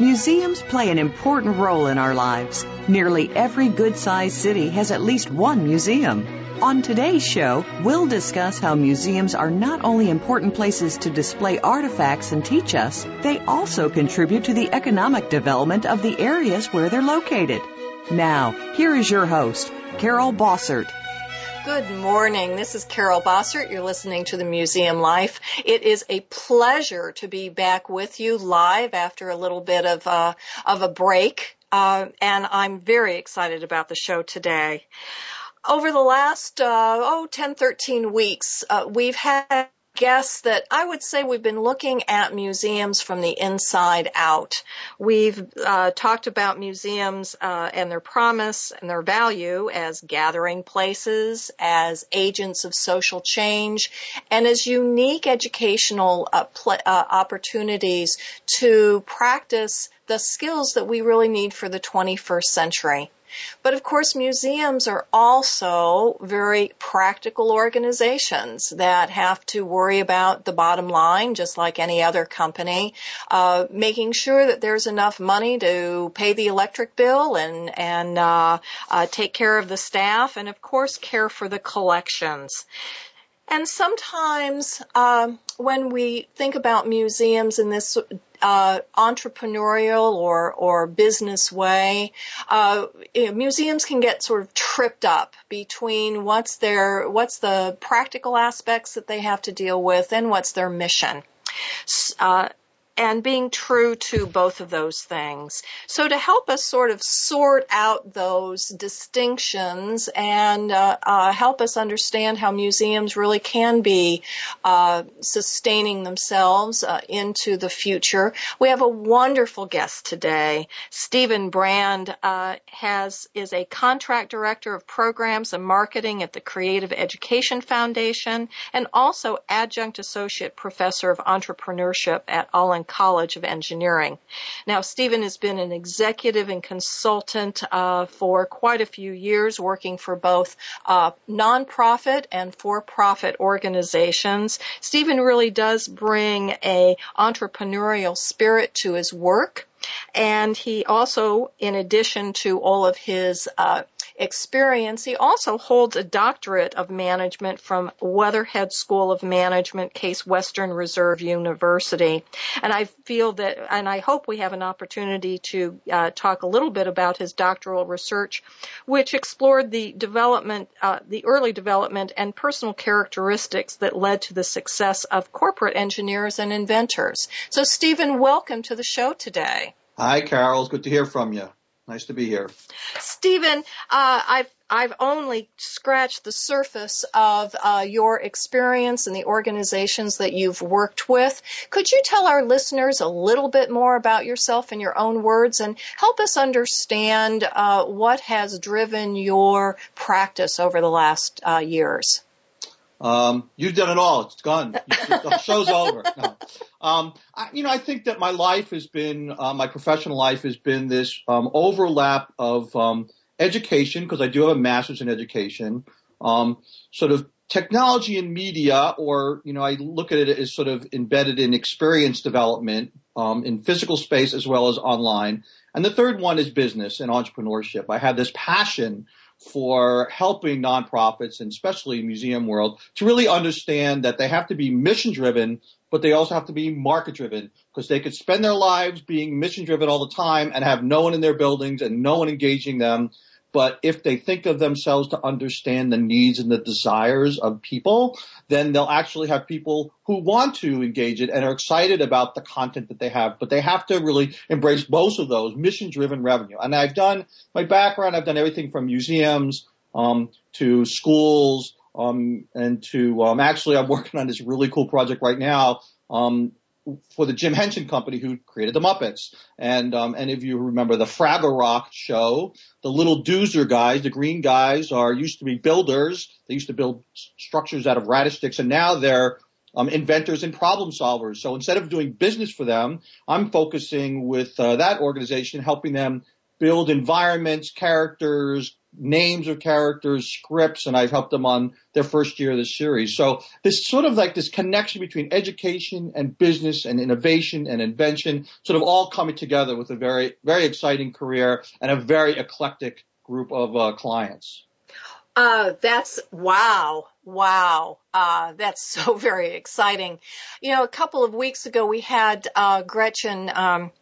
Museums play an important role in our lives. Nearly every good sized city has at least one museum. On today's show, we'll discuss how museums are not only important places to display artifacts and teach us, they also contribute to the economic development of the areas where they're located. Now, here is your host, Carol Bossert. Good morning. This is Carol Bossert. You're listening to the Museum Life. It is a pleasure to be back with you live after a little bit of uh, of a break, uh, and I'm very excited about the show today. Over the last uh, oh 10, 13 weeks, uh, we've had guess that I would say we've been looking at museums from the inside out. We've uh, talked about museums uh, and their promise and their value as gathering places, as agents of social change, and as unique educational uh, pl- uh, opportunities to practice the skills that we really need for the 21st century. But of course, museums are also very practical organizations that have to worry about the bottom line, just like any other company, uh, making sure that there's enough money to pay the electric bill and and uh, uh, take care of the staff, and of course, care for the collections. And sometimes uh, when we think about museums in this uh, entrepreneurial or or business way, uh, museums can get sort of tripped up between what's their what's the practical aspects that they have to deal with and what's their mission. Uh, and being true to both of those things. So to help us sort of sort out those distinctions and uh, uh, help us understand how museums really can be uh, sustaining themselves uh, into the future, we have a wonderful guest today. Stephen Brand uh, has is a contract director of programs and marketing at the Creative Education Foundation and also adjunct associate professor of entrepreneurship at Olin College of Engineering. Now, Stephen has been an executive and consultant uh, for quite a few years, working for both uh, nonprofit and for-profit organizations. Stephen really does bring a entrepreneurial spirit to his work. And he also, in addition to all of his uh, experience, he also holds a doctorate of management from Weatherhead School of Management, Case Western Reserve University. And I feel that, and I hope we have an opportunity to uh, talk a little bit about his doctoral research, which explored the development, uh, the early development and personal characteristics that led to the success of corporate engineers and inventors. So, Stephen, welcome to the show today. Hi, Carol. It's good to hear from you. Nice to be here. Stephen, uh, I've I've only scratched the surface of uh, your experience and the organizations that you've worked with. Could you tell our listeners a little bit more about yourself in your own words and help us understand uh, what has driven your practice over the last uh, years? Um, you've done it all. It's gone. the show's over. No. Um, I, you know, I think that my life has been, uh, my professional life has been this um, overlap of um, education, because I do have a master's in education, um, sort of technology and media, or you know, I look at it as sort of embedded in experience development um, in physical space as well as online. And the third one is business and entrepreneurship. I have this passion for helping nonprofits and especially museum world to really understand that they have to be mission driven, but they also have to be market driven because they could spend their lives being mission driven all the time and have no one in their buildings and no one engaging them. But if they think of themselves to understand the needs and the desires of people, then they'll actually have people who want to engage it and are excited about the content that they have. But they have to really embrace both of those mission driven revenue. And I've done my background, I've done everything from museums, um, to schools, um, and to, um, actually I'm working on this really cool project right now, um, for the Jim Henson Company who created the Muppets. And um, if you remember the Fraggle Rock show, the little doozer guys, the green guys, are used to be builders. They used to build structures out of radish sticks, and now they're um, inventors and problem solvers. So instead of doing business for them, I'm focusing with uh, that organization, helping them build environments, characters, names of characters, scripts, and I've helped them on their first year of the series. So this sort of like this connection between education and business and innovation and invention sort of all coming together with a very, very exciting career and a very eclectic group of uh, clients. Uh, that's wow. Wow. Uh, that's so very exciting. You know, a couple of weeks ago we had, uh, Gretchen, um,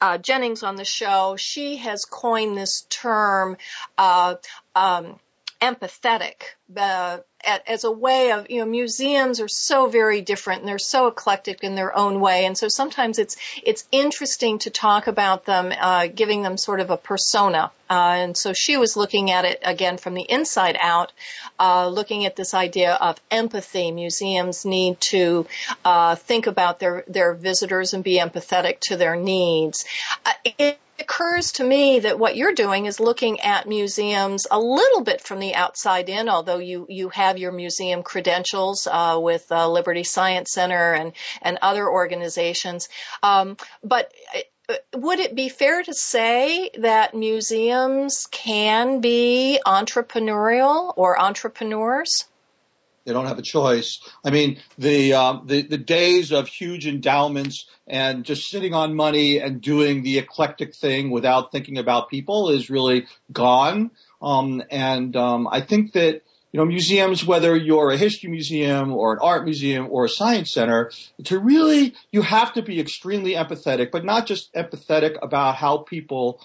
uh, Jennings on the show, she has coined this term uh, um, empathetic uh, as a way of, you know, museums are so very different and they're so eclectic in their own way. And so sometimes it's, it's interesting to talk about them, uh, giving them sort of a persona. Uh, and so she was looking at it again from the inside out, uh, looking at this idea of empathy. Museums need to, uh, think about their, their visitors and be empathetic to their needs. Uh, it, occurs to me that what you're doing is looking at museums a little bit from the outside in, although you, you have your museum credentials uh, with uh, Liberty Science Center and, and other organizations. Um, but uh, would it be fair to say that museums can be entrepreneurial or entrepreneurs? They don't have a choice. I mean, the, um, the the days of huge endowments and just sitting on money and doing the eclectic thing without thinking about people is really gone. Um, and um, I think that you know museums, whether you're a history museum or an art museum or a science center, to really you have to be extremely empathetic, but not just empathetic about how people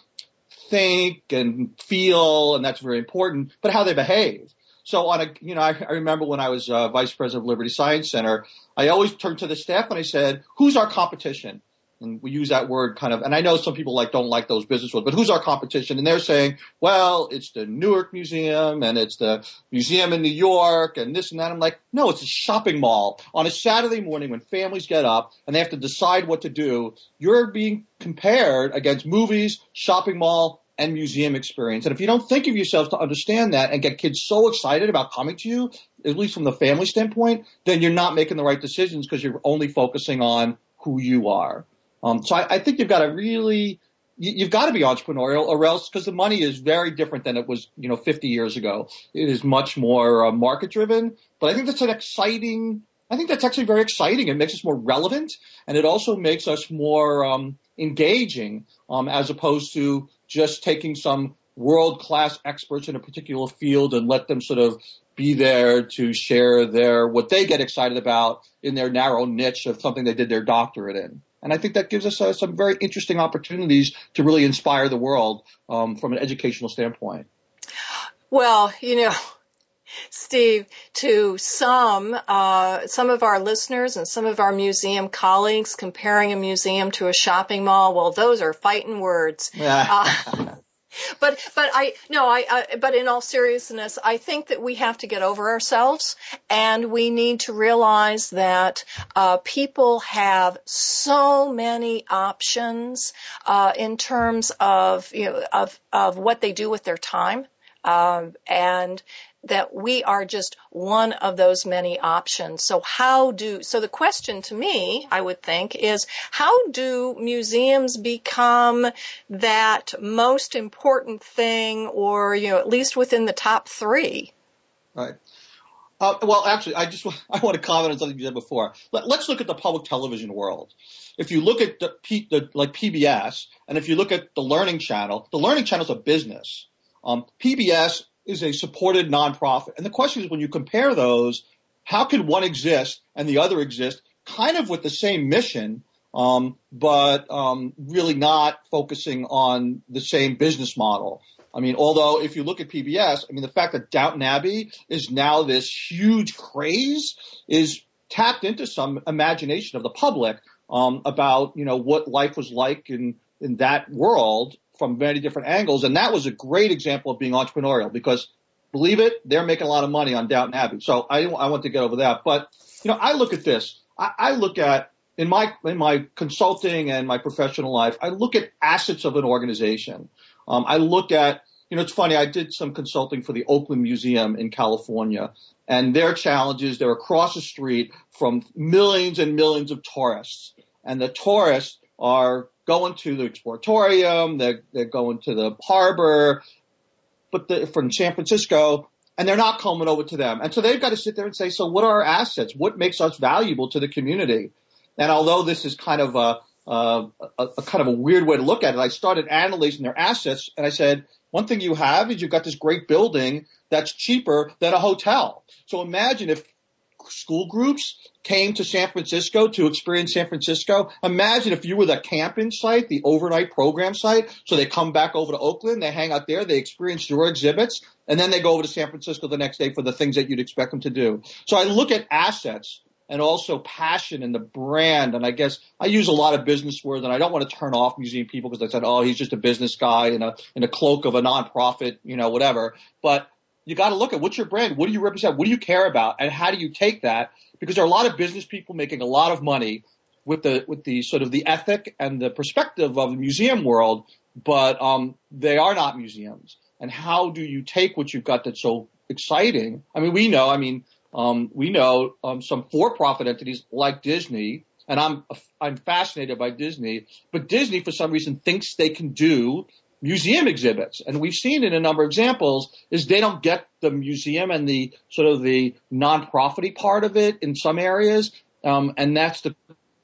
think and feel, and that's very important, but how they behave. So on a, you know, I, I remember when I was uh, vice president of Liberty Science Center, I always turned to the staff and I said, who's our competition? And we use that word kind of, and I know some people like don't like those business words, but who's our competition? And they're saying, well, it's the Newark Museum and it's the museum in New York and this and that. I'm like, no, it's a shopping mall. On a Saturday morning when families get up and they have to decide what to do, you're being compared against movies, shopping mall, and museum experience. And if you don't think of yourselves to understand that and get kids so excited about coming to you, at least from the family standpoint, then you're not making the right decisions because you're only focusing on who you are. Um, so I, I, think you've got to really, you, have got to be entrepreneurial or else, because the money is very different than it was, you know, 50 years ago. It is much more uh, market driven, but I think that's an exciting, I think that's actually very exciting. It makes us more relevant and it also makes us more, um, engaging, um, as opposed to just taking some world class experts in a particular field and let them sort of be there to share their what they get excited about in their narrow niche of something they did their doctorate in. And I think that gives us uh, some very interesting opportunities to really inspire the world um, from an educational standpoint. Well, you know, Steve, to some, uh, some of our listeners and some of our museum colleagues comparing a museum to a shopping mall, well, those are fighting words. uh, but but I no I, I but in all seriousness I think that we have to get over ourselves and we need to realize that uh, people have so many options uh, in terms of you know of of what they do with their time um, and that we are just one of those many options. So how do, so the question to me, I would think, is how do museums become that most important thing or, you know, at least within the top three? Right. Uh, well, actually, I just I want to comment on something you said before. Let, us look at the public television world. If you look at the, P, the, like PBS, and if you look at the Learning Channel, the Learning Channel is a business. Um, PBS is a supported nonprofit. And the question is when you compare those, how can one exist and the other exist kind of with the same mission, um, but um, really not focusing on the same business model? I mean, although if you look at PBS, I mean, the fact that Downton Abbey is now this huge craze is tapped into some imagination of the public um, about you know what life was like in in that world from many different angles, and that was a great example of being entrepreneurial because believe it, they're making a lot of money on Downton Abbey. So I I want to get over that, but you know I look at this, I, I look at in my in my consulting and my professional life, I look at assets of an organization. Um, I look at you know, it's funny. I did some consulting for the Oakland Museum in California, and their challenges, they're across the street from millions and millions of tourists. And the tourists are going to the exploratorium, they're, they're going to the harbor, but the, from San Francisco, and they're not coming over to them. And so they've got to sit there and say, so what are our assets? What makes us valuable to the community? And although this is kind of a, a, a, kind of a weird way to look at it, I started analyzing their assets and I said, one thing you have is you've got this great building that's cheaper than a hotel. So imagine if school groups came to San Francisco to experience San Francisco. Imagine if you were the camping site, the overnight program site. So they come back over to Oakland, they hang out there, they experience your exhibits, and then they go over to San Francisco the next day for the things that you'd expect them to do. So I look at assets and also passion and the brand. And I guess I use a lot of business words and I don't want to turn off museum people because I said, oh, he's just a business guy in a, in a cloak of a nonprofit, you know, whatever. But you got to look at what's your brand? What do you represent? What do you care about? And how do you take that? Because there are a lot of business people making a lot of money with the, with the sort of the ethic and the perspective of the museum world, but, um, they are not museums. And how do you take what you've got that's so exciting? I mean, we know, I mean, um, we know um, some for-profit entities like Disney, and I'm I'm fascinated by Disney, but Disney for some reason thinks they can do museum exhibits, and we've seen in a number of examples is they don't get the museum and the sort of the non-profity part of it in some areas, um, and that's the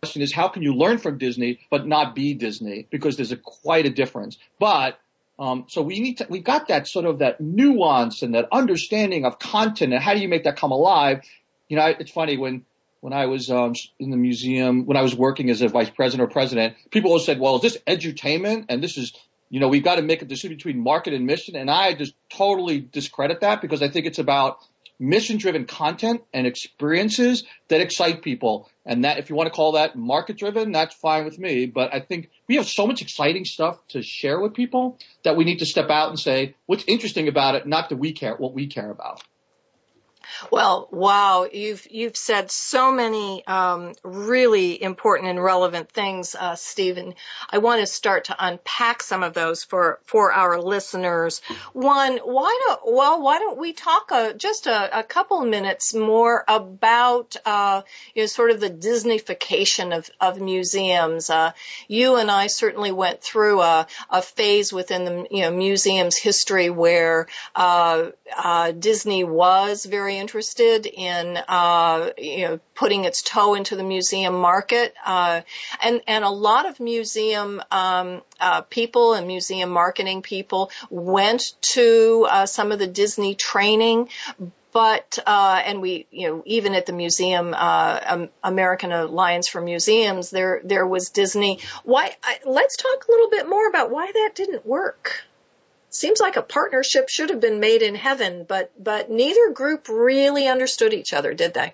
question is how can you learn from Disney but not be Disney because there's a quite a difference. But um, so we need to, we've got that sort of that nuance and that understanding of content and how do you make that come alive? You know, it's funny when, when I was um, in the museum, when I was working as a vice president or president, people always said, well, is this edutainment? And this is, you know, we've got to make a decision between market and mission. And I just totally discredit that because I think it's about mission driven content and experiences that excite people. And that, if you want to call that market driven, that's fine with me. But I think we have so much exciting stuff to share with people that we need to step out and say, what's interesting about it? Not that we care, what we care about. Well, wow, you've you've said so many um, really important and relevant things, uh, Stephen. I want to start to unpack some of those for for our listeners. One, why don't well, why don't we talk a, just a, a couple minutes more about uh, you know sort of the Disneyfication of of museums. Uh, you and I certainly went through a, a phase within the you know museum's history where uh, uh, Disney was very interested in uh, you know putting its toe into the museum market, uh, and and a lot of museum um, uh, people and museum marketing people went to some of the Disney training, but uh, and we you know even at the museum uh, American Alliance for Museums there there was Disney. Why I, let's talk a little bit more about why that didn't work seems like a partnership should have been made in heaven, but but neither group really understood each other, did they?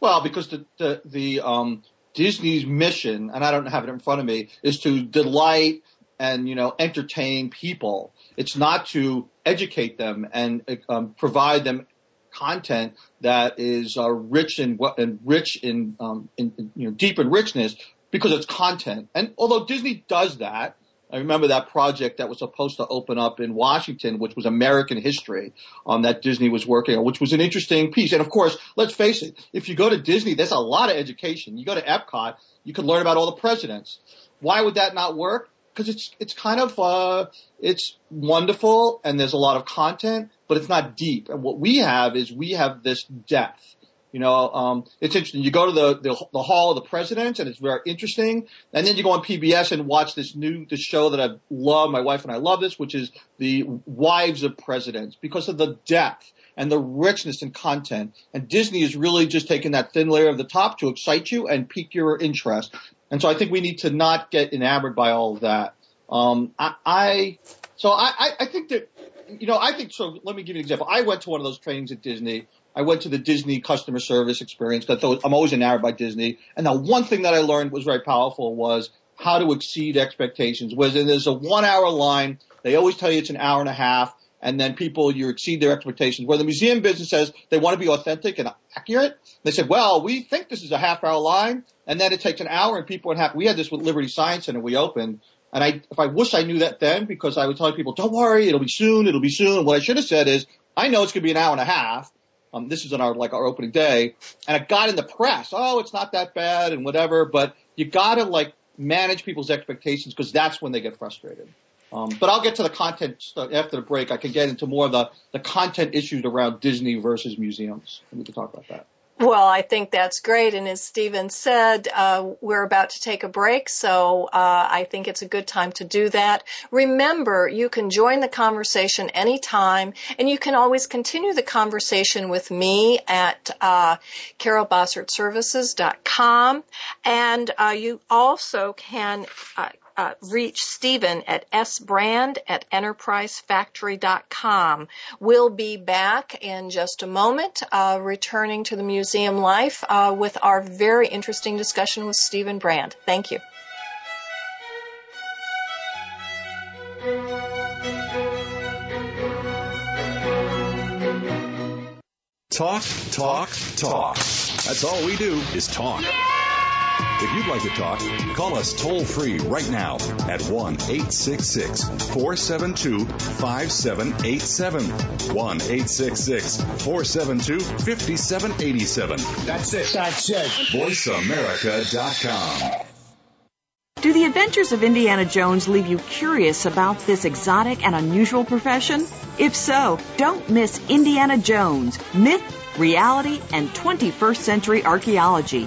Well, because the the, the um, Disney's mission, and I don't have it in front of me, is to delight and you know entertain people. It's not to educate them and um, provide them content that is uh, rich in what and rich in, um, in, in you know deep in richness because it's content. And although Disney does that, I remember that project that was supposed to open up in Washington, which was American history, um, that Disney was working on, which was an interesting piece. And of course, let's face it, if you go to Disney, there's a lot of education. You go to Epcot, you can learn about all the presidents. Why would that not work? Because it's it's kind of uh, it's wonderful and there's a lot of content, but it's not deep. And what we have is we have this depth. You know, um, it's interesting. You go to the, the, the hall of the presidents and it's very interesting. And then you go on PBS and watch this new, this show that I love. My wife and I love this, which is the wives of presidents because of the depth and the richness and content. And Disney is really just taking that thin layer of the top to excite you and pique your interest. And so I think we need to not get enamored by all of that. Um, I, I so I, I think that you know I think so. Let me give you an example. I went to one of those trainings at Disney. I went to the Disney customer service experience because I'm always enamored by Disney. And the one thing that I learned was very powerful was how to exceed expectations. Was there's a one hour line. They always tell you it's an hour and a half and then people you exceed their expectations. Where the museum business says they want to be authentic and accurate, they said, "Well, we think this is a half hour line, and then it takes an hour, and people are happy." We had this with Liberty Science Center. We opened, and I, if I wish I knew that then, because I would tell people, "Don't worry, it'll be soon, it'll be soon." What I should have said is, "I know it's going to be an hour and a half." Um, this is on our like our opening day, and it got in the press. Oh, it's not that bad, and whatever. But you got to like manage people's expectations because that's when they get frustrated. Um, but I'll get to the content after the break. I can get into more of the, the content issues around Disney versus museums. We can talk about that. Well, I think that's great. And as Stephen said, uh, we're about to take a break, so uh, I think it's a good time to do that. Remember, you can join the conversation anytime, and you can always continue the conversation with me at uh, carolbossertservices.com. And uh, you also can uh, reach Stephen at sbrand at enterprisefactory.com. We'll be back in just a moment, uh, returning to the museum life uh, with our very interesting discussion with Stephen Brand. Thank you. Talk, talk, talk. That's all we do is talk. Yeah! If you'd like to talk, call us toll free right now at 1 866 472 5787. 1 866 472 5787. That's it. That's it. VoiceAmerica.com. Do the adventures of Indiana Jones leave you curious about this exotic and unusual profession? If so, don't miss Indiana Jones Myth, Reality, and 21st Century Archaeology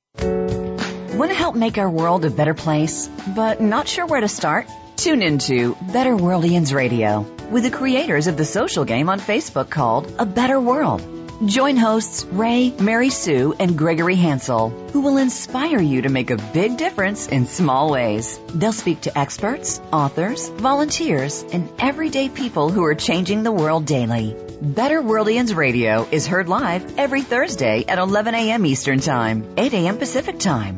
Want to help make our world a better place, but not sure where to start? Tune into Better Worldians Radio with the creators of the social game on Facebook called A Better World. Join hosts Ray, Mary Sue, and Gregory Hansel, who will inspire you to make a big difference in small ways. They'll speak to experts, authors, volunteers, and everyday people who are changing the world daily. Better Worldians Radio is heard live every Thursday at 11 a.m. Eastern Time, 8 a.m. Pacific Time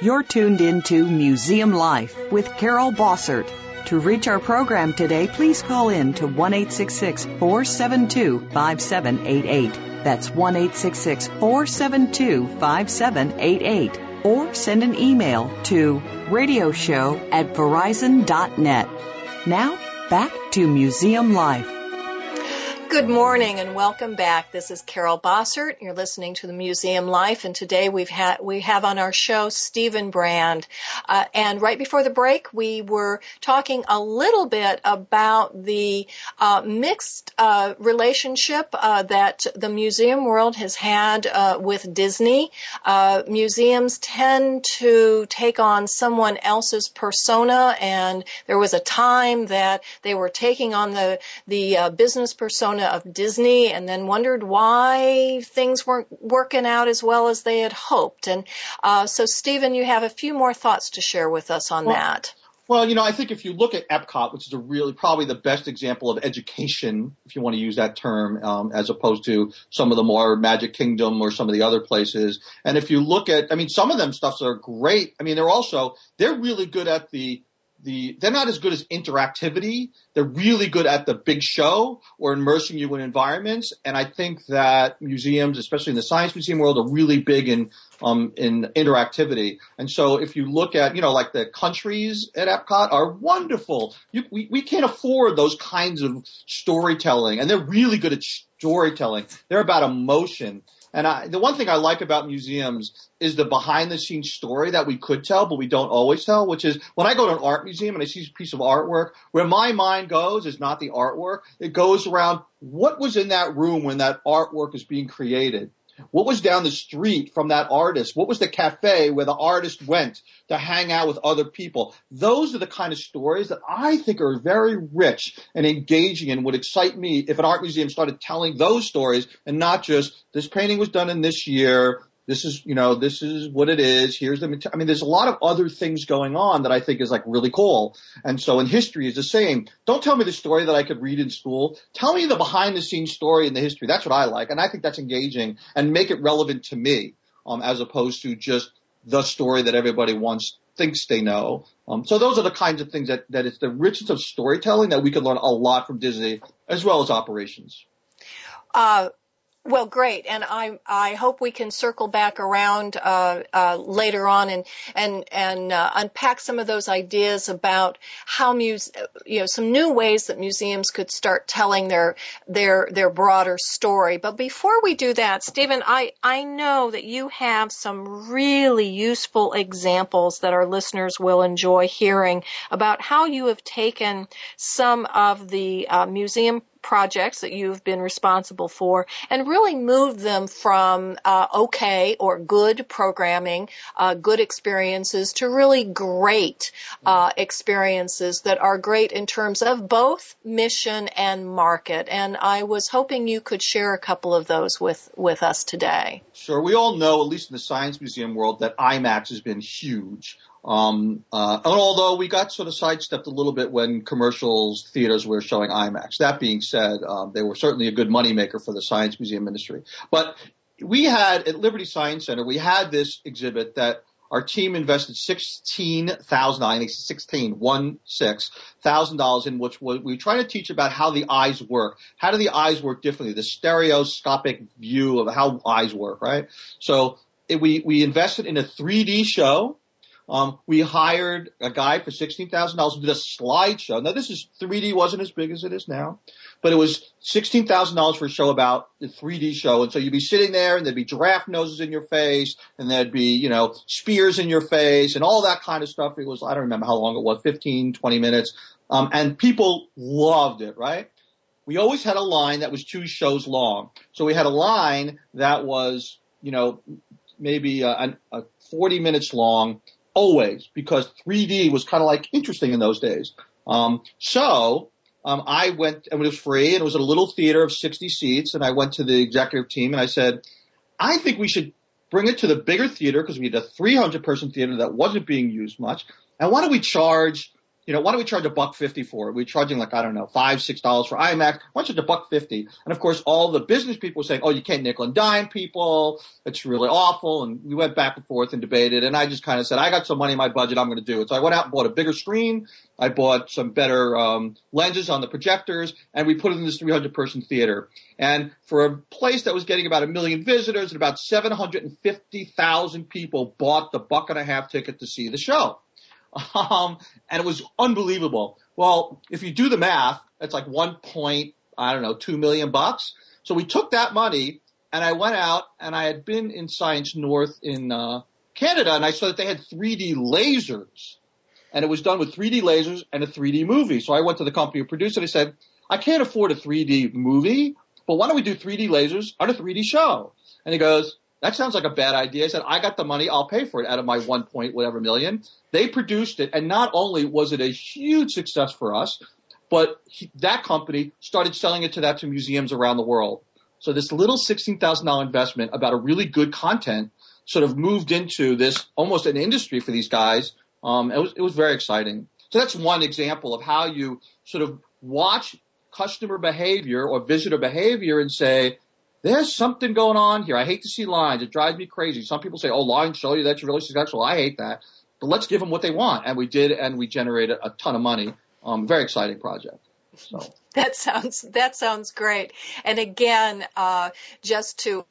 You're tuned into Museum Life with Carol Bossert. To reach our program today, please call in to 1 472 5788. That's 1 472 5788. Or send an email to radioshow at verizon.net. Now, back to Museum Life. Good morning and welcome back. This is Carol Bossert. You're listening to the Museum Life, and today we've had we have on our show Stephen Brand. Uh, and right before the break, we were talking a little bit about the uh, mixed uh, relationship uh, that the museum world has had uh, with Disney. Uh, museums tend to take on someone else's persona, and there was a time that they were taking on the the business persona persona of Disney and then wondered why things weren't working out as well as they had hoped. And uh, so, Stephen, you have a few more thoughts to share with us on well, that. Well, you know, I think if you look at Epcot, which is a really probably the best example of education, if you want to use that term, um, as opposed to some of the more Magic Kingdom or some of the other places. And if you look at, I mean, some of them stuffs are great. I mean, they're also they're really good at the the they're not as good as interactivity. They're really good at the big show or immersing you in environments. And I think that museums, especially in the science museum world, are really big in um, in interactivity. And so if you look at you know like the countries at Epcot are wonderful. You, we we can't afford those kinds of storytelling, and they're really good at storytelling. They're about emotion. And I, the one thing I like about museums is the behind the scenes story that we could tell, but we don't always tell, which is when I go to an art museum and I see a piece of artwork, where my mind goes is not the artwork. It goes around what was in that room when that artwork is being created. What was down the street from that artist? What was the cafe where the artist went to hang out with other people? Those are the kind of stories that I think are very rich and engaging and would excite me if an art museum started telling those stories and not just this painting was done in this year. This is, you know, this is what it is. Here's the, I mean, there's a lot of other things going on that I think is like really cool. And so in history is the same. Don't tell me the story that I could read in school. Tell me the behind the scenes story in the history. That's what I like. And I think that's engaging and make it relevant to me, um, as opposed to just the story that everybody wants thinks they know. Um, so those are the kinds of things that, that it's the richness of storytelling that we can learn a lot from Disney as well as operations. Uh, well, great, and I I hope we can circle back around uh, uh, later on and and and uh, unpack some of those ideas about how muse you know some new ways that museums could start telling their their their broader story. But before we do that, Stephen, I I know that you have some really useful examples that our listeners will enjoy hearing about how you have taken some of the uh, museum projects that you've been responsible for and really move them from uh, okay or good programming, uh, good experiences to really great uh, experiences that are great in terms of both mission and market. And I was hoping you could share a couple of those with, with us today. Sure. We all know, at least in the Science Museum world, that IMAX has been huge. Um, uh, although we got sort of sidestepped a little bit when commercials theaters were showing IMAX. That being said, um, they were certainly a good moneymaker for the science museum industry. But we had at Liberty Science Center, we had this exhibit that our team invested sixteen thousand, think sixteen, one six thousand dollars in which we were trying to teach about how the eyes work. How do the eyes work differently? The stereoscopic view of how eyes work, right? So it, we we invested in a 3D show um, we hired a guy for sixteen thousand dollars to do a slideshow. Now this is 3D wasn't as big as it is now, but it was sixteen thousand dollars for a show about the 3D show. And so you'd be sitting there, and there'd be giraffe noses in your face, and there'd be you know spears in your face, and all that kind of stuff. It was I don't remember how long it was, 15, 20 minutes, um, and people loved it, right? We always had a line that was two shows long. So we had a line that was you know maybe a, a 40 minutes long always because 3D was kind of like interesting in those days. Um, so um, I went and it was free and it was a little theater of 60 seats and I went to the executive team and I said, I think we should bring it to the bigger theater because we had a 300 person theater that wasn't being used much. And why don't we charge you know, why don't we charge a buck fifty for it? We're charging like, I don't know, five, six dollars for IMAX. Why don't you a buck fifty? And of course, all the business people were saying, oh, you can't nickel and dime people. It's really awful. And we went back and forth and debated. And I just kind of said, I got some money in my budget. I'm going to do it. So I went out and bought a bigger screen. I bought some better um, lenses on the projectors, and we put it in this 300 person theater. And for a place that was getting about a million visitors and about 750,000 people bought the buck and a half ticket to see the show. Um, and it was unbelievable. Well, if you do the math, it's like one point, I don't know, two million bucks. So we took that money and I went out and I had been in Science North in, uh, Canada and I saw that they had 3D lasers and it was done with 3D lasers and a 3D movie. So I went to the company who produced it. I said, I can't afford a 3D movie, but why don't we do 3D lasers on a 3D show? And he goes, that sounds like a bad idea. I said, I got the money. I'll pay for it out of my one point whatever million. They produced it. And not only was it a huge success for us, but he, that company started selling it to that to museums around the world. So this little $16,000 investment about a really good content sort of moved into this almost an industry for these guys. Um, it was, it was very exciting. So that's one example of how you sort of watch customer behavior or visitor behavior and say, there's something going on here. I hate to see lines. It drives me crazy. Some people say, oh, lines show you that you're really successful. I hate that. but let's give them what they want. And we did, and we generated a ton of money. Um, very exciting project. So. That sounds that sounds great. And again, uh, just to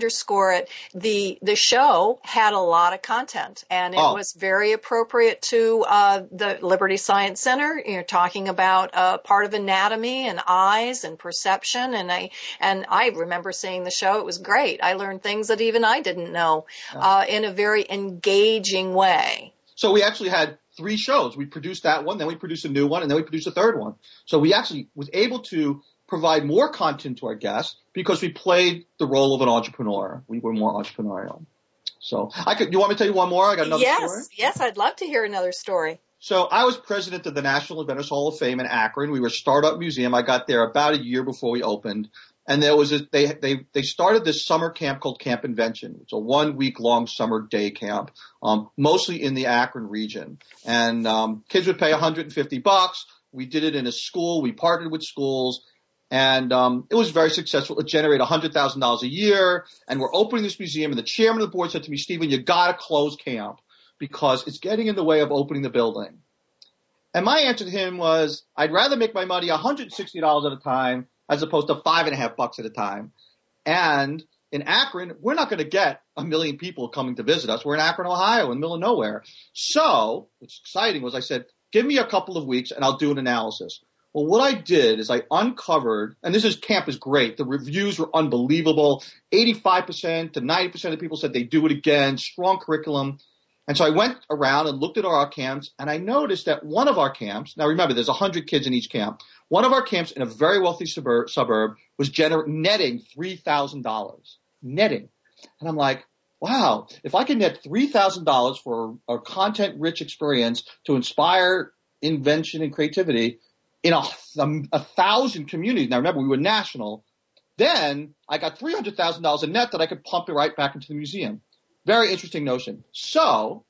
underscore it, the the show had a lot of content, and it Oh. was very appropriate to uh, the Liberty Science Center. You're talking about uh, part of anatomy and eyes and perception, and I and I remember seeing the show. It was great. I learned things that even I didn't know uh, in a very engaging way. So we actually had three shows. We produced that one, then we produced a new one, and then we produced a third one. So we actually was able to provide more content to our guests because we played the role of an entrepreneur. We were more entrepreneurial. So I could. You want me to tell you one more? I got another yes, story. yes, yes, I'd love to hear another story. So I was president of the National Inventors Hall of Fame in Akron. We were a startup museum. I got there about a year before we opened. And there was a, they, they, they started this summer camp called Camp Invention. It's a one week long summer day camp, um, mostly in the Akron region. And, um, kids would pay 150 bucks. We did it in a school. We partnered with schools and, um, it was very successful. It generated $100,000 a year and we're opening this museum and the chairman of the board said to me, Stephen, you gotta close camp because it's getting in the way of opening the building. And my answer to him was, I'd rather make my money $160 at a time as opposed to five and a half bucks at a time. And in Akron, we're not going to get a million people coming to visit us. We're in Akron, Ohio, in the middle of nowhere. So what's exciting was I said, give me a couple of weeks and I'll do an analysis. Well, what I did is I uncovered, and this is camp is great. The reviews were unbelievable. 85% to 90% of people said they do it again. Strong curriculum. And so I went around and looked at our camps and I noticed that one of our camps, now remember there's 100 kids in each camp, one of our camps in a very wealthy suburb, suburb was gener- netting $3,000. Netting. And I'm like, wow, if I can net $3,000 for a content rich experience to inspire invention and creativity in a, a, a thousand communities. Now remember we were national. Then I got $300,000 a net that I could pump it right back into the museum. Very interesting notion. So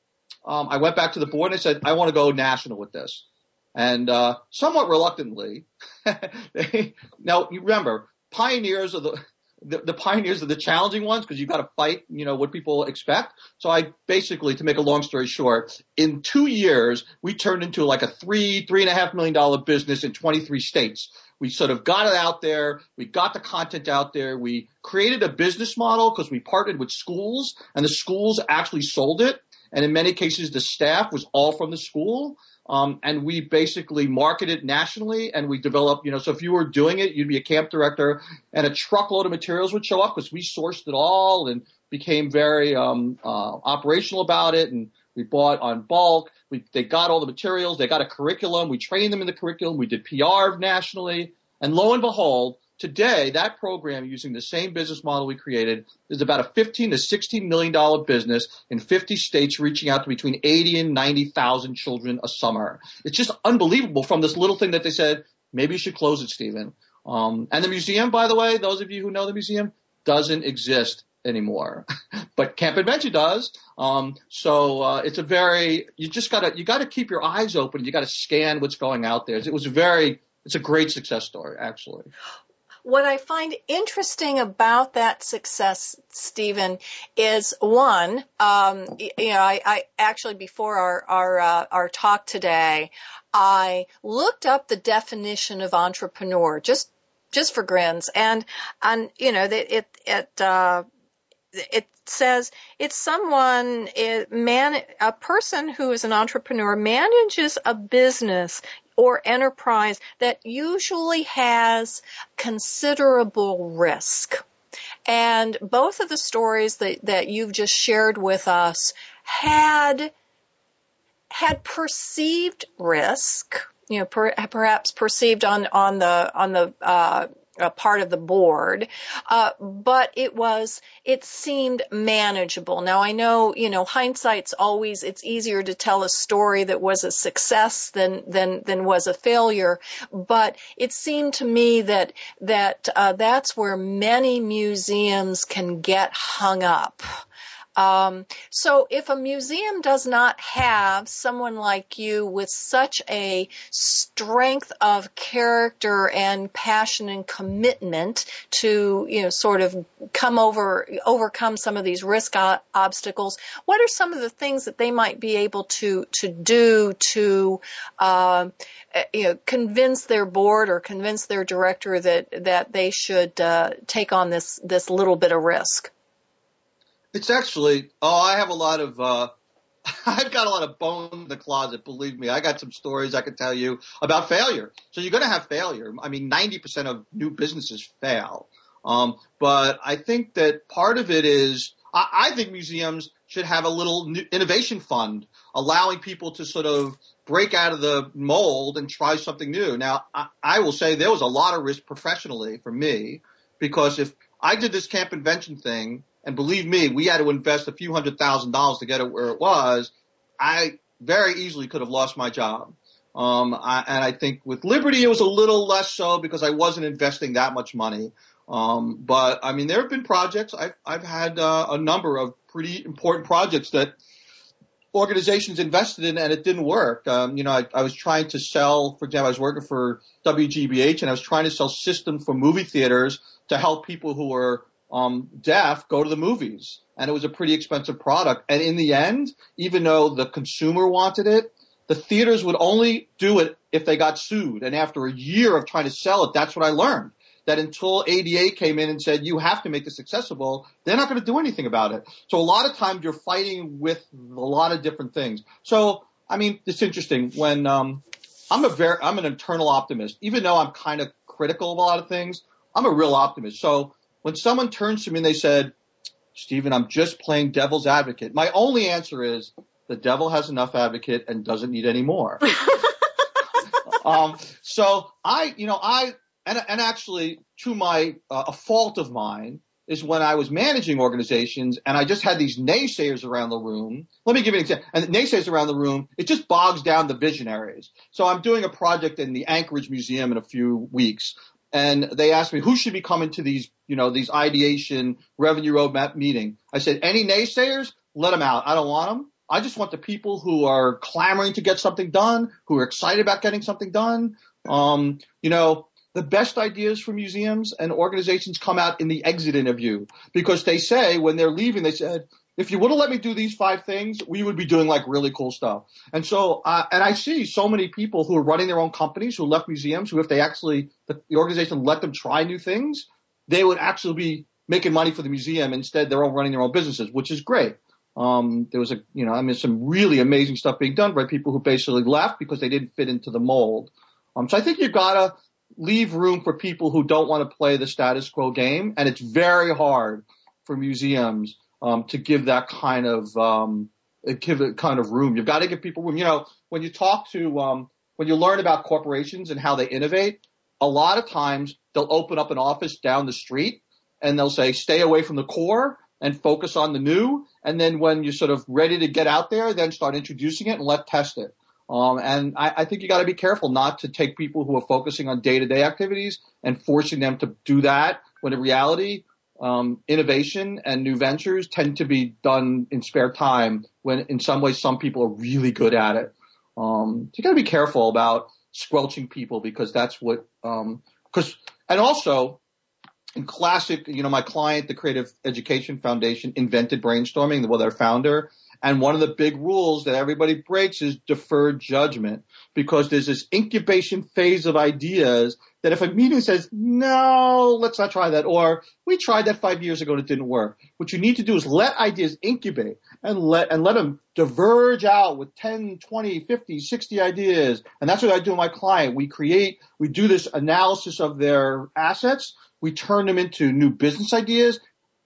um, I went back to the board and I said, I want to go national with this. And uh, somewhat reluctantly, they, now you remember, pioneers are the, the, the pioneers are the challenging ones because you've got to fight, you know, what people expect. So I basically, to make a long story short, in two years, we turned into like a three, three and a half million dollar business in 23 states. We sort of got it out there. We got the content out there. We created a business model because we partnered with schools and the schools actually sold it. And in many cases, the staff was all from the school. Um, and we basically marketed nationally and we developed, you know, so if you were doing it, you'd be a camp director and a truckload of materials would show up because we sourced it all and became very, um, uh, operational about it. And we bought on bulk. We, they got all the materials. They got a curriculum. We trained them in the curriculum. We did PR nationally. And lo and behold, today that program using the same business model we created is about a 15 to 16 million dollar business in 50 states reaching out to between 80 and 90,000 children a summer. It's just unbelievable from this little thing that they said, maybe you should close it, Stephen. Um, and the museum, by the way, those of you who know the museum, doesn't exist anymore. but Camp Invention does. Um, so uh, it's a very you just gotta you gotta keep your eyes open. You gotta scan what's going out there. It was a very it's a great success story, actually. What I find interesting about that success, Stephen, is one, um, you know, I, I actually before our our uh, our talk today, I looked up the definition of entrepreneur just just for grins, and and you know, that it it uh, it says it's someone it man a person who is an entrepreneur manages a business or enterprise that usually has considerable risk. And both of the stories that, that you've just shared with us had had perceived risk, you know, per, perhaps perceived on on the on the uh, uh, part of the board, uh, but it was it seemed manageable. Now I know you know hindsight's always it's easier to tell a story that was a success than than than was a failure, but it seemed to me that that uh, that's where many museums can get hung up Um, so if a museum does not have someone like you with such a strength of character and passion and commitment to, you know, sort of come over, overcome some of these risk o- obstacles, what are some of the things that they might be able to, to do to, uh, you know, convince their board or convince their director that, that they should, uh, take on this, this little bit of risk? It's actually, oh, I have a lot of, uh, I've got a lot of bone in the closet, believe me. I got some stories I can tell you about failure. So you're going to have failure. I mean, 90% of new businesses fail. Um, but I think that part of it is, I, I think museums should have a little innovation fund, allowing people to sort of break out of the mold and try something new. Now, I, I will say there was a lot of risk professionally for me because if I did this Camp Invention thing and believe me, we had to invest a few hundred thousand dollars to get it where it was. I very easily could have lost my job. Um, I, and I think with Liberty, it was a little less so because I wasn't investing that much money. Um, but I mean, there have been projects. I've, I've had uh, a number of pretty important projects that organizations invested in and it didn't work. Um, you know, I, I was trying to sell, for example, I was working for WGBH and I was trying to sell systems for movie theaters to help people who were um, deaf go to the movies. And it was a pretty expensive product. And in the end, even though the consumer wanted it, the theaters would only do it if they got sued. And after a year of trying to sell it, that's what I learned. That until ADA came in and said, you have to make this accessible, they're not going to do anything about it. So a lot of times you're fighting with a lot of different things. So, I mean, it's interesting when, um, I'm a very, I'm an internal optimist. Even though I'm kind of critical of a lot of things, I'm a real optimist. So when someone turns to me and they said, Stephen, I'm just playing devil's advocate, my only answer is the devil has enough advocate and doesn't need any more. um, so I, you know, I, and, and actually to my, uh, a fault of mine is when I was managing organizations and I just had these naysayers around the room. Let me give you an example. And naysayers around the room, it just bogs down the visionaries. So I'm doing a project in the Anchorage Museum in a few weeks and they asked me who should be coming to these, you know, these ideation revenue roadmap meeting. I said, any naysayers, let them out. I don't want them. I just want the people who are clamoring to get something done, who are excited about getting something done. Um, you know, the best ideas for museums and organizations come out in the exit interview because they say when they're leaving, they said, if you would have let me do these five things, we would be doing like really cool stuff. And so, uh, and I see so many people who are running their own companies who left museums who, if they actually, the, the organization let them try new things, they would actually be making money for the museum. Instead, they're all running their own businesses, which is great. Um, there was a, you know, I mean, some really amazing stuff being done by people who basically left because they didn't fit into the mold. Um, so I think you've got to leave room for people who don't want to play the status quo game. And it's very hard for museums um, to give that kind of um, give it kind of room. You've got to give people room. You know, when you talk to um, when you learn about corporations and how they innovate, a lot of times they'll open up an office down the street and they'll say, stay away from the core and focus on the new. And then when you're sort of ready to get out there, then start introducing it and let test it. Um, and I, I think you got to be careful not to take people who are focusing on day to day activities and forcing them to do that when in reality um, innovation and new ventures tend to be done in spare time when in some ways some people are really good at it. Um, so you got to be careful about squelching people because that's what, um, cause, and also in classic, you know, my client, the Creative Education Foundation invented brainstorming, well, their founder. And one of the big rules that everybody breaks is deferred judgment because there's this incubation phase of ideas that if a meeting says, no, let's not try that, or we tried that five years ago and it didn't work, what you need to do is let ideas incubate and let, and let them diverge out with 10, 20, 50, 60 ideas. And that's what I do with my client. We create, we do this analysis of their assets. We turn them into new business ideas.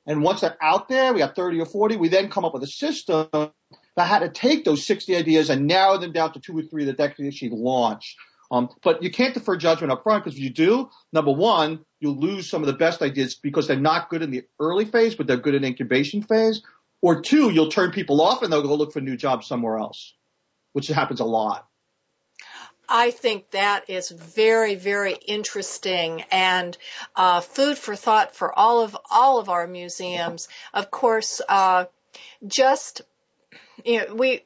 And once they're out there, we have 30 or 40, we then come up with a system that had to take those 60 ideas and narrow them down to two or three that they actually launch. Um, but you can't defer judgment up front because if you do, number one, you'll lose some of the best ideas because they're not good in the early phase, but they're good in incubation phase. Or two, you'll turn people off and they'll go look for new jobs somewhere else, which happens a lot. I think that is very, very interesting and uh, food for thought for all of all of our museums. Of course, uh, just you know we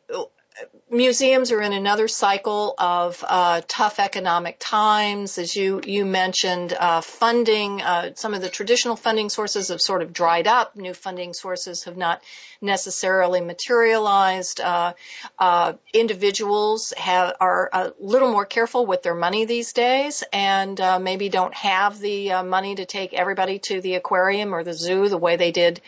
museums are in another cycle of uh, tough economic times. As you you mentioned, uh, funding. Uh, some of the traditional funding sources have sort of dried up. New funding sources have not necessarily materialized. Uh, uh, individuals have are a little more careful with their money these days, and uh, maybe don't have the money to take everybody to the aquarium or the zoo the way they did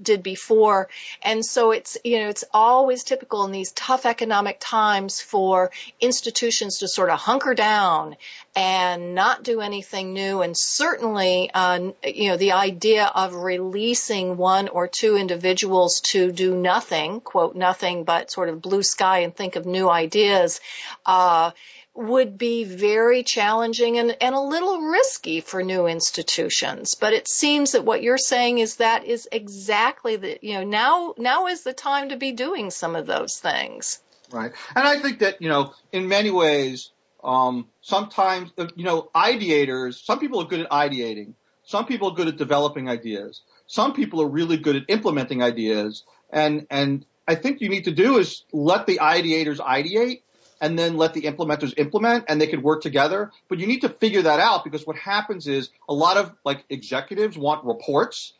did before. And so it's you know it's always typical in these tough economic times for institutions to sort of hunker down and not do anything new. And certainly, uh, you know, the idea of releasing one or two individuals to do nothing, quote, nothing but sort of blue sky and think of new ideas, uh, would be very challenging and, and a little risky for new institutions. But it seems that what you're saying is that is exactly the, you know, now, now is the time to be doing some of those things. Right. And I think that, you know, in many ways, um, sometimes, uh, you know, ideators, some people are good at ideating. Some people are good at developing ideas. Some people are really good at implementing ideas. And, and I think you need to do is let the ideators ideate and then let the implementers implement and they can work together. But you need to figure that out because what happens is a lot of like executives want reports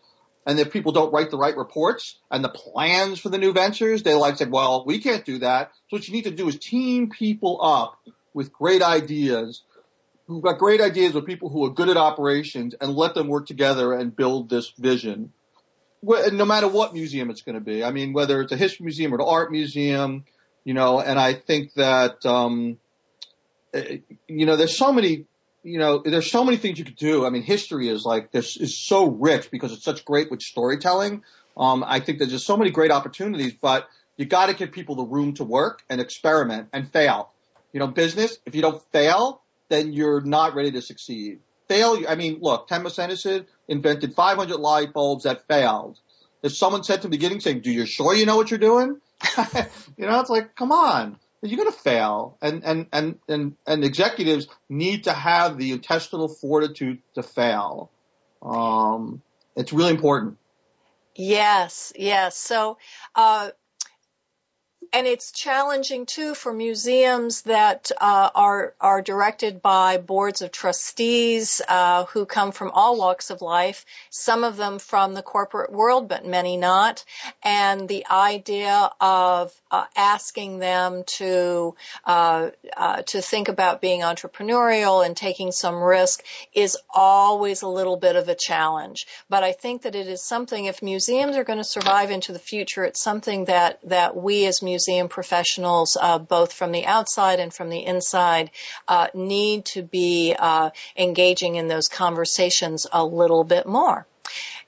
and if people don't write the right reports and the plans for the new ventures, they like say, well, we can't do that. So what you need to do is team people up with great ideas who've got great ideas with people who are good at operations and let them work together and build this vision. No matter what museum it's going to be. I mean, whether it's a history museum or an art museum, you know, and I think that, um, eh, you know, there's so many, you know, there's so many things you could do. I mean, history is like, this is so rich because it's such great with storytelling. Um, I think there's just so many great opportunities, but you got to give people the room to work and experiment and fail. You know, business, if you don't fail, then you're not ready to succeed. Fail, I mean, look, Thomas Edison invented 500 light bulbs that failed. If someone said to the beginning saying, do you sure you know what you're doing? you know, it's like, come on, you're going to fail. And, and, and, and, and executives need to have the intestinal fortitude to fail. Um, it's really important. Yes, yes. So, uh, and it's challenging too for museums that uh, are are directed by boards of trustees uh, who come from all walks of life. Some of them from the corporate world, but many not. And the idea of uh, asking them to uh, uh, to think about being entrepreneurial and taking some risk is always a little bit of a challenge. But I think that it is something. If museums are going to survive into the future, it's something that that we as museum professionals, uh, both from the outside and from the inside, uh, need to be uh, engaging in those conversations a little bit more.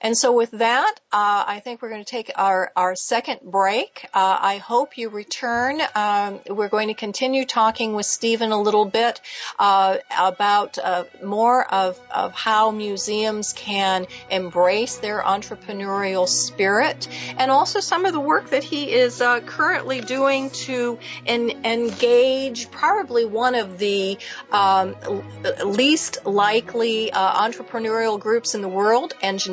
And so with that, uh, I think we're going to take our, our second break. Uh, I hope you return. Um, we're going to continue talking with Stephen a little bit uh, about uh, more of, of how museums can embrace their entrepreneurial spirit and also some of the work that he is uh, currently doing to en- engage probably one of the um, least likely uh, entrepreneurial groups in the world, engineers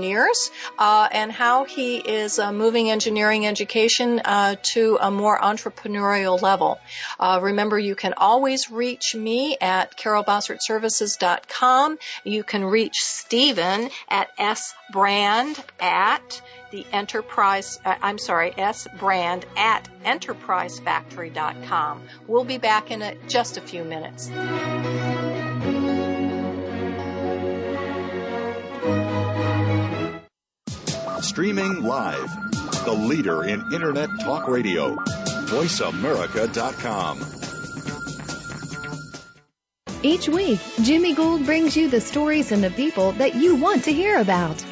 uh, and how he is uh, moving engineering education uh, to a more entrepreneurial level. Remember, you can always reach me at carolbossertservices.com. You can reach Stephen at sbrand at the enterprise, uh, I'm sorry, S brand at enterprisefactory.com. We'll be back in a, just a few minutes. Streaming live. The leader in Internet talk radio. VoiceAmerica.com. Each week, Jimmy Gould brings you the stories and the people that you want to hear about.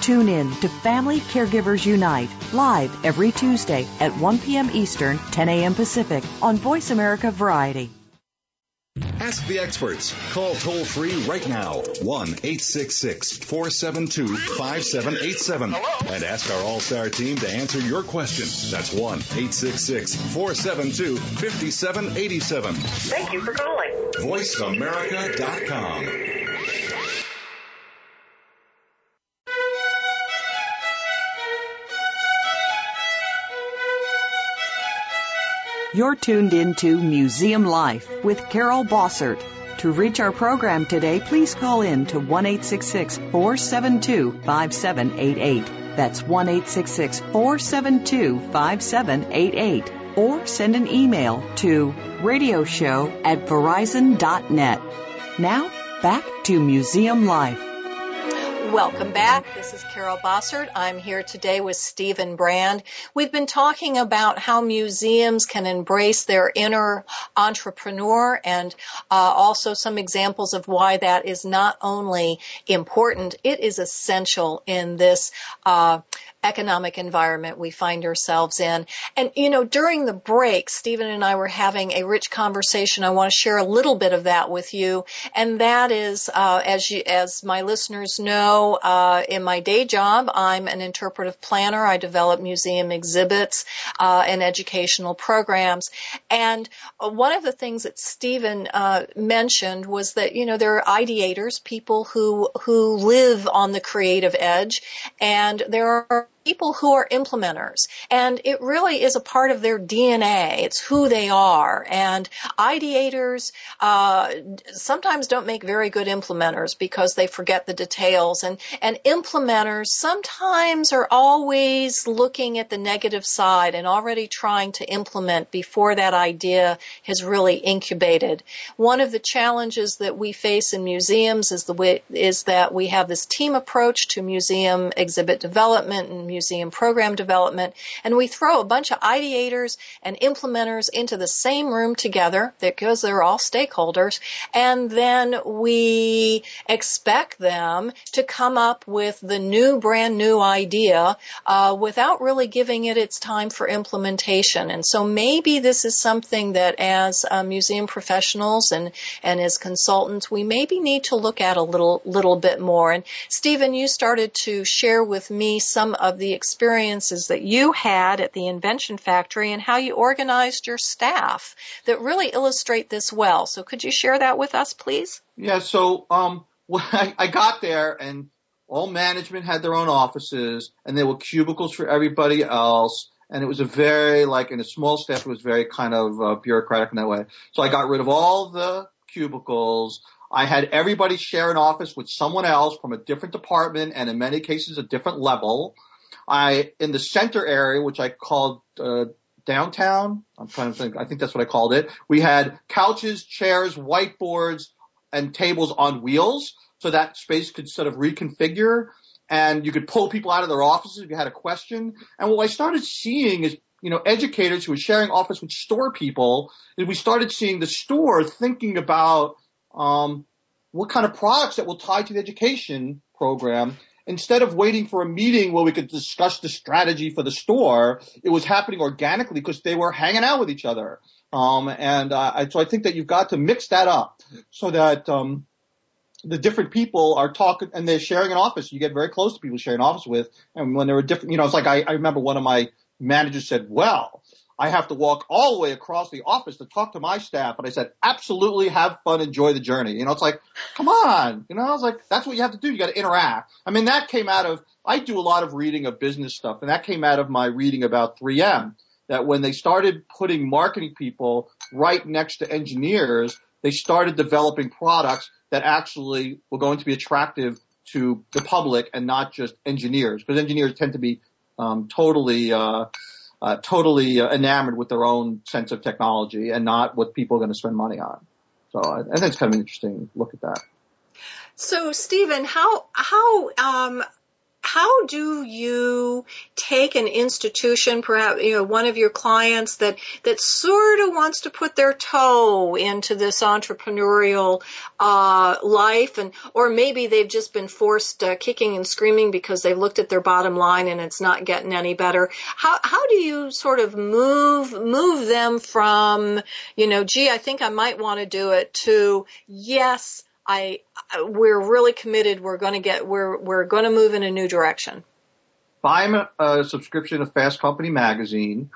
Tune in to Family Caregivers Unite live every Tuesday at 1 p.m. Eastern, 10 a.m. Pacific on Voice America Variety. Ask the experts. Call toll free right now 1 866 472 5787 and ask our All Star team to answer your question. That's 1 866 472 5787. Thank you for calling. VoiceAmerica.com. You're tuned into Museum Life with Carol Bossert. To reach our program today, please call in to 1 472 5788. That's 1 472 5788. Or send an email to radioshow at verizon.net. Now, back to Museum Life. Welcome back. This is Carol Bossert. I'm here today with Stephen Brand. We've been talking about how museums can embrace their inner entrepreneur and uh, also some examples of why that is not only important, it is essential in this uh, economic environment we find ourselves in. And, you know, during the break, Stephen and I were having a rich conversation. I want to share a little bit of that with you. And that is, uh, as you, as my listeners know, uh, in my day job, I'm an interpretive planner. I develop museum exhibits, uh, and educational programs. And one of the things that Stephen, uh, mentioned was that, you know, there are ideators, people who, who live on the creative edge, and there are people who are implementers and it really is a part of their DNA. It's who they are and ideators, uh, sometimes don't make very good implementers because they forget the details and, and implementers sometimes are always looking at the negative side and already trying to implement before that idea has really incubated. One of the challenges that we face in museums is the way, is that we have this team approach to museum exhibit development and museum program development, and we throw a bunch of ideators and implementers into the same room together because they're all stakeholders, and then we expect them to come up with the new, brand new idea uh, without really giving it its time for implementation. And so maybe this is something that as uh, museum professionals and, and as consultants, we maybe need to look at a little, little bit more. And Stephen, you started to share with me some of the experiences that you had at the Invention Factory and how you organized your staff that really illustrate this well. So could you share that with us, please? Yeah. So, um, when I, I got there and all management had their own offices and there were cubicles for everybody else. And it was a very, like in a small staff, it was very kind of uh, bureaucratic in that way. So I got rid of all the cubicles. I had everybody share an office with someone else from a different department and in many cases a different level. I, in the center area, which I called, uh, downtown, I'm trying to think, I think that's what I called it. We had couches, chairs, whiteboards, and tables on wheels so that space could sort of reconfigure and you could pull people out of their offices if you had a question. And what I started seeing is you know, educators who were sharing office with store people, and we started seeing the store thinking about um, what kind of products that will tie to the education program. Instead of waiting for a meeting where we could discuss the strategy for the store, it was happening organically because they were hanging out with each other. Um, and uh, so I think that you've got to mix that up so that um, the different people are talking and they're sharing an office. You get very close to people sharing an office with. And when there were different, you know, it's like I, I remember one of my managers said, well, I have to walk all the way across the office to talk to my staff. And I said, absolutely have fun, enjoy the journey. You know, it's like, come on. You know, I was like, that's what you have to do. You got to interact. I mean, that came out of, I do a lot of reading of business stuff and that came out of my reading about 3M that when they started putting marketing people right next to engineers, they started developing products that actually were going to be attractive to the public and not just engineers because engineers tend to be um, totally, uh, uh, totally uh, enamored with their own sense of technology and not what people are going to spend money on. So I, I think it's kind of an interesting look at that. So, Stephen, how how um, how do you take an institution, perhaps you know one of your clients that that sort of wants to put their toe into this entrepreneurial uh, life, and or maybe they've just been forced uh, kicking and screaming because they've looked at their bottom line and it's not getting any better. How how do you sort of move move them from you know, gee, I think I might want to do it to yes. I we're really committed. We're going to get we're we're going to move in a new direction. Buy them a, subscription of Fast Company magazine.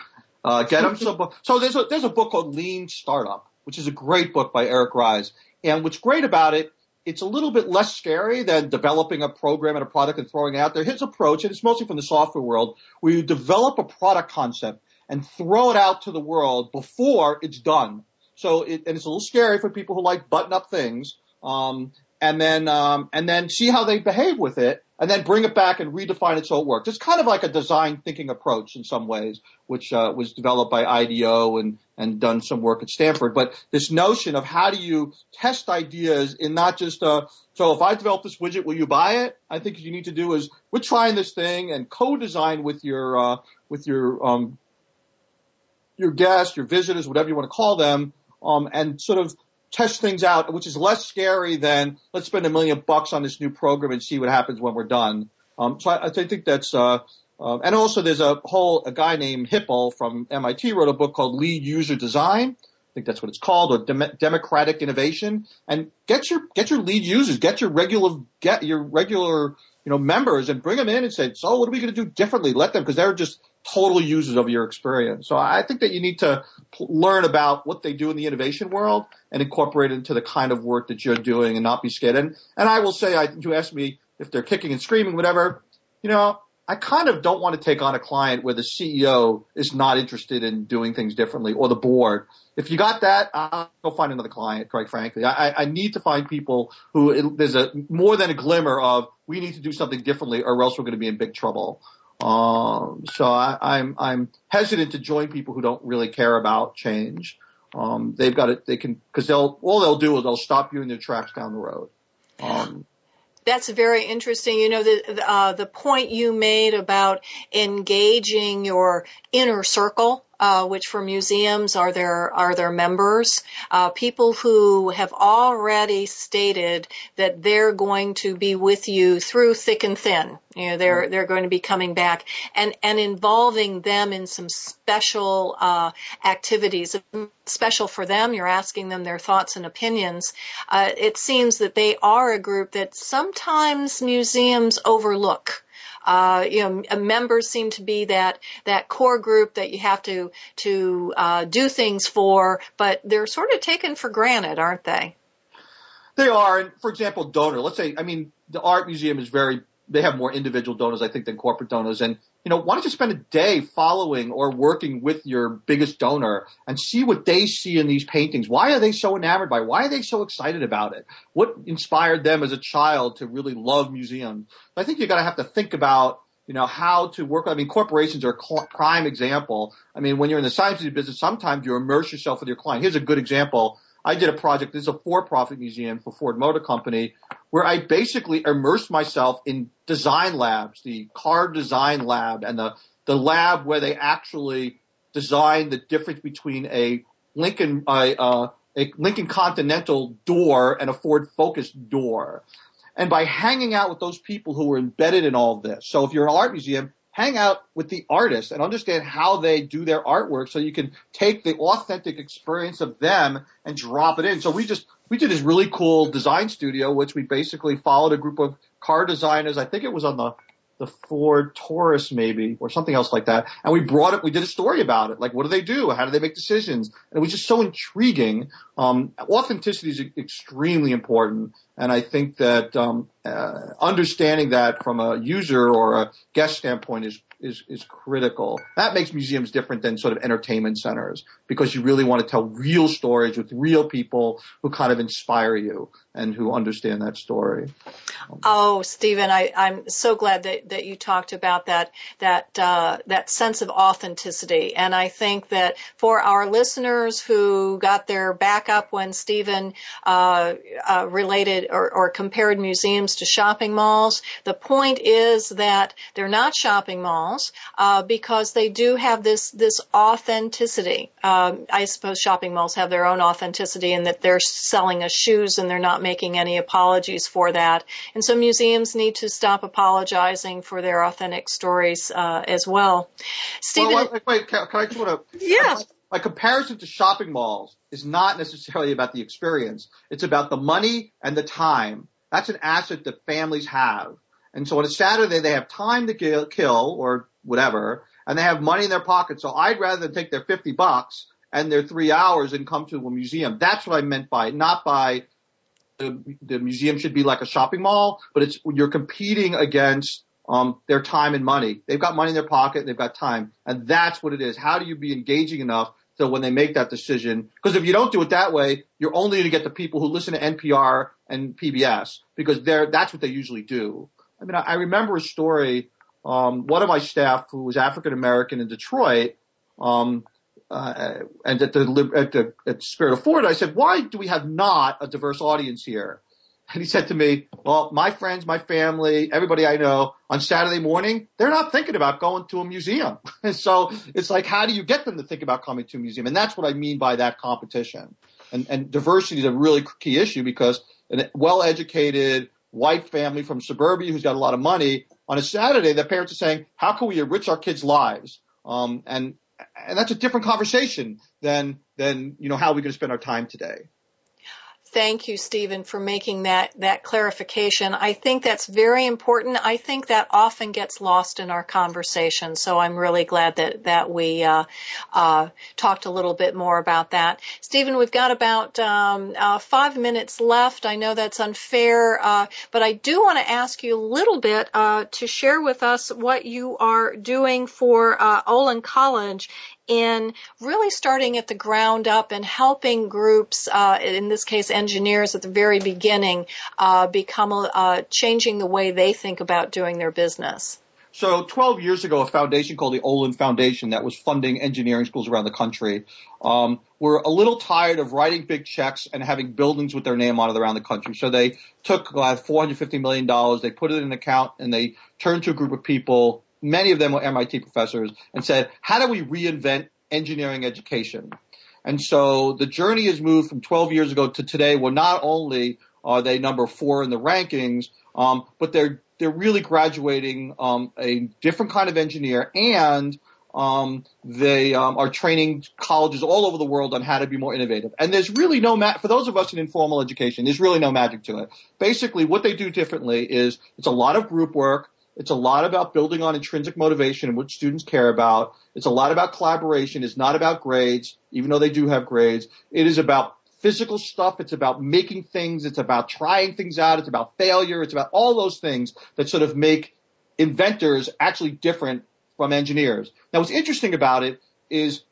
Uh, get them some. So there's a there's a book called Lean Startup, which is a great book by Eric Ries. And what's great about it, it's a little bit less scary than developing a program and a product and throwing it out there. His approach, and it's mostly from the software world, where you develop a product concept and throw it out to the world before it's done. So it, and it's a little scary for people who like button up things um, and then um, and then see how they behave with it, and then bring it back and redefine it so it works. It's kind of like a design thinking approach in some ways, which uh, was developed by IDEO and and done some work at Stanford. But this notion of how do you test ideas in not just uh, so if I develop this widget, will you buy it? I think what you need to do is we're trying this thing and co-design with your uh, with your um, your guests, your visitors, whatever you want to call them, um, and sort of test things out, which is less scary than let's spend a million bucks on this new program and see what happens when we're done. Um, so I, I think that's, uh, uh, and also there's a whole, a guy named Hippel from MIT wrote a book called Lead User Design. I think that's what it's called, or Dem- Democratic Innovation. And get your, get your lead users, get your regular, get your regular, you know, members and bring them in and say, so what are we going to do differently? Let them, because they're just total users of your experience. So I think that you need to learn about what they do in the innovation world and incorporate it into the kind of work that you're doing and not be scared. And, and I will say, I, you asked me if they're kicking and screaming, whatever, you know, I kind of don't want to take on a client where the CEO is not interested in doing things differently or the board. If you got that, I'll go find another client, quite frankly. I, I need to find people who it, there's a more than a glimmer of we need to do something differently or else we're going to be in big trouble. Um, so I, I'm I'm hesitant to join people who don't really care about change. Um, they've got it. They can because they'll all they'll do is they'll stop you in your tracks down the road. Um, that's very interesting. You know, the, uh, the point you made about engaging your inner circle uh, which for museums are their are their members, uh, people who have already stated that they're going to be with you through thick and thin. You know, they're they're going to be coming back and and involving them in some special uh, activities, special for them. You're asking them their thoughts and opinions. Uh, it seems that they are a group that sometimes museums overlook. Uh, you know, members seem to be that that core group that you have to to uh, do things for, but they're sort of taken for granted, aren't they? They are. And for example, donor. Let's say, I mean, the art museum is very. They have more individual donors, I think, than corporate donors, and you know, why don't you spend a day following or working with your biggest donor and see what they see in these paintings? Why are they so enamored by? It? Why are they so excited about it? What inspired them as a child to really love museums? I think you're going to have to think about you know, how to work. I mean, corporations are a prime example. I mean, when you're in the science business, sometimes you immerse yourself with your client. Here's a good example. I did a project. This is a for-profit museum for Ford Motor Company where I basically immersed myself in design labs, the car design lab and the, the lab where they actually design the difference between a Lincoln, uh, a Lincoln Continental door and a Ford Focus door. And by hanging out with those people who were embedded in all this. So if you're an art museum, hang out with the artists and understand how they do their artwork so you can take the authentic experience of them and drop it in. So we just, we did this really cool design studio, which we basically followed a group of car designers. I think it was on the, the Ford Taurus maybe or something else like that. And we brought it, we did a story about it. Like what do they do? How do they make decisions? And it was just so intriguing. Um, authenticity is extremely important. And I think that um, uh, understanding that from a user or a guest standpoint is is, is critical. That makes museums different than sort of entertainment centers because you really want to tell real stories with real people who kind of inspire you and who understand that story. Oh, Stephen, I, I'm so glad that, that you talked about that that uh, that sense of authenticity, and I think that for our listeners who got their back up when Stephen uh, uh, or, or compared museums to shopping malls, the point is that they're not shopping malls uh, because they do have this this authenticity. Um, I suppose shopping malls have their own authenticity in that they're selling us shoes and they're not making any apologies for that. And so museums need to stop apologizing for their authentic stories uh, as well. Stephen, well, wait, wait, can, can I just want to? Yeah. My comparison to shopping malls is not necessarily about the experience. It's about the money and the time. That's an asset that families have. And so on a Saturday, they have time to kill, or whatever, and they have money in their pocket. So I'd rather take their 50 bucks and their three hours and come to a museum. That's what I meant by, not by the, the museum should be like a shopping mall, but it's you're competing against um, their time and money. They've got money in their pocket, they've got time, and that's what it is. How do you be engaging enough so when they make that decision? Because if you don't do it that way, you're only going to get the people who listen to NPR and PBS because they're that's what they usually do. I mean, I, I remember a story. Um, one of my staff who was African American in Detroit. Um, uh, and at the at the at Spirit of Ford, I said, "Why do we have not a diverse audience here?" And he said to me, "Well, my friends, my family, everybody I know on Saturday morning, they're not thinking about going to a museum. and so it's like, how do you get them to think about coming to a museum? And that's what I mean by that competition. And, and diversity is a really key issue because a well-educated white family from suburbia who's got a lot of money on a Saturday, the parents are saying, how can we enrich our kids' lives? Um, and and that's a different conversation than than you know how are we going to spend our time today thank you, Stephen, for making that, that clarification. I think that's very important. I think that often gets lost in our conversation. So I'm really glad that, that we, uh, uh, talked a little bit more about that. Stephen, we've got about, um, uh, five minutes left. I know that's unfair, uh, but I do want to ask you a little bit, uh, to share with us what you are doing for, uh, Olin College in really starting at the ground up and helping groups, uh, in this case engineers at the very beginning, uh, become uh, changing the way they think about doing their business? So 12 years ago, a foundation called the Olin Foundation that was funding engineering schools around the country um, were a little tired of writing big checks and having buildings with their name on it around the country. So they took uh, $450 million, they put it in an account, and they turned to a group of people many of them were MIT professors, and said, how do we reinvent engineering education? And so the journey has moved from 12 years ago to today where not only are they number four in the rankings, um, but they're they're really graduating um, a different kind of engineer and um, they um, are training colleges all over the world on how to be more innovative. And there's really no ma- for those of us in informal education, there's really no magic to it. Basically, what they do differently is it's a lot of group work. It's a lot about building on intrinsic motivation and what students care about. It's a lot about collaboration. It's not about grades, even though they do have grades. It is about physical stuff. It's about making things. It's about trying things out. It's about failure. It's about all those things that sort of make inventors actually different from engineers. Now what's interesting about it is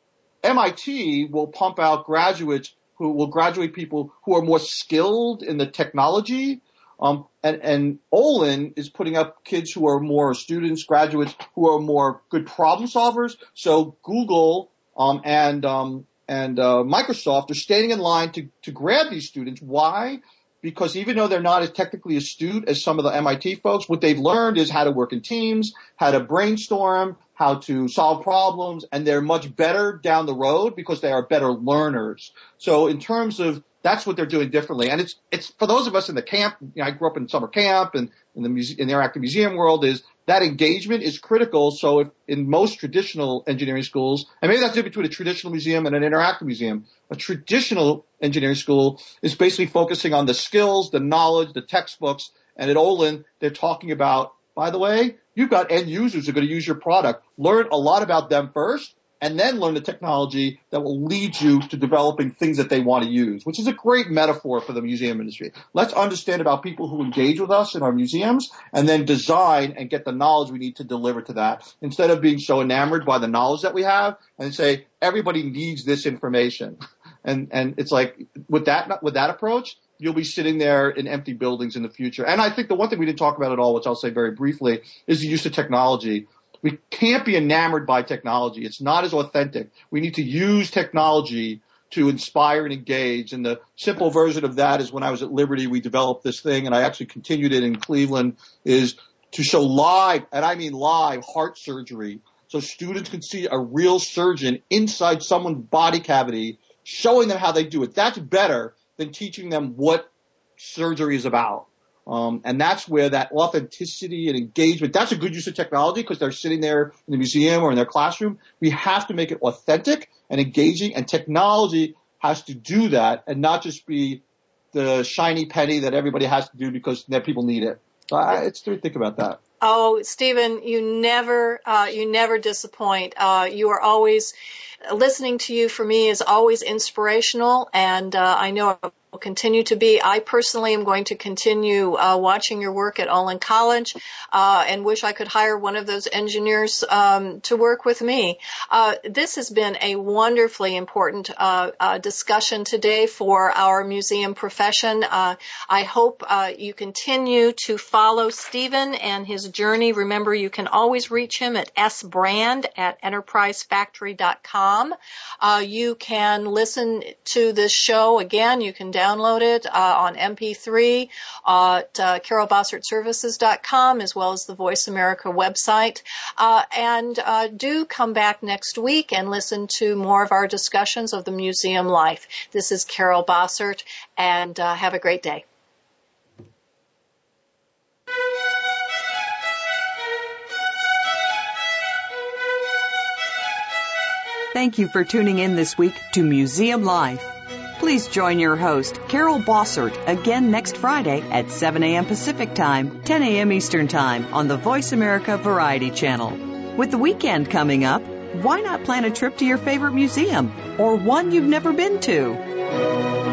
MIT will pump out graduates who will graduate people who are more skilled in the technology um, and, and Olin is putting up kids who are more students, graduates who are more good problem solvers. So Google um, and um, and uh, Microsoft are standing in line to to grab these students. Why? Because even though they're not as technically astute as some of the MIT folks, what they've learned is how to work in teams, how to brainstorm, how to solve problems, and they're much better down the road because they are better learners. So in terms of that's what they're doing differently. And it's, it's for those of us in the camp, you know, I grew up in summer camp and in the muse- in the interactive museum world is that engagement is critical. So if in most traditional engineering schools, and maybe that's between a traditional museum and an interactive museum, a traditional engineering school is basically focusing on the skills, the knowledge, the textbooks. And at Olin, they're talking about, by the way, you've got end users who are going to use your product. Learn a lot about them first and then learn the technology that will lead you to developing things that they want to use, which is a great metaphor for the museum industry. Let's understand about people who engage with us in our museums and then design and get the knowledge we need to deliver to that instead of being so enamored by the knowledge that we have and say everybody needs this information. And, and it's like with that, with that approach, you'll be sitting there in empty buildings in the future. And I think the one thing we didn't talk about at all, which I'll say very briefly, is the use of technology. We can't be enamored by technology. It's not as authentic. We need to use technology to inspire and engage. And the simple version of that is when I was at Liberty, we developed this thing and I actually continued it in Cleveland is to show live, and I mean live heart surgery. So students can see a real surgeon inside someone's body cavity showing them how they do it. That's better than teaching them what surgery is about. Um, and that's where that authenticity and engagement, that's a good use of technology because they're sitting there in the museum or in their classroom. We have to make it authentic and engaging and technology has to do that and not just be the shiny penny that everybody has to do because people need it. So I, it's to think about that. Oh, Stephen, you never, uh, you never disappoint. Uh, you are always listening to you for me is always inspirational, and uh, I know will continue to be. I personally am going to continue uh, watching your work at Olin College uh, and wish I could hire one of those engineers um, to work with me. Uh, this has been a wonderfully important uh, uh, discussion today for our museum profession. Uh, I hope you continue to follow Stephen and his journey. Remember, you can always reach him at sbrand at enterprisefactory.com. you can listen to this show again. You can download it uh, on MP3 at uh, carolbossertservices.com as well as the Voice America website. Uh, and uh, do come back next week and listen to more of our discussions of the museum life. This is Carol Bossert, and uh, have a great day. Thank you for tuning in this week to Museum Life. Please join your host, Carol Bossert, again next Friday at 7 a.m. Pacific Time, 10 a.m. Eastern Time on the Voice America Variety Channel. With the weekend coming up, why not plan a trip to your favorite museum or one you've never been to?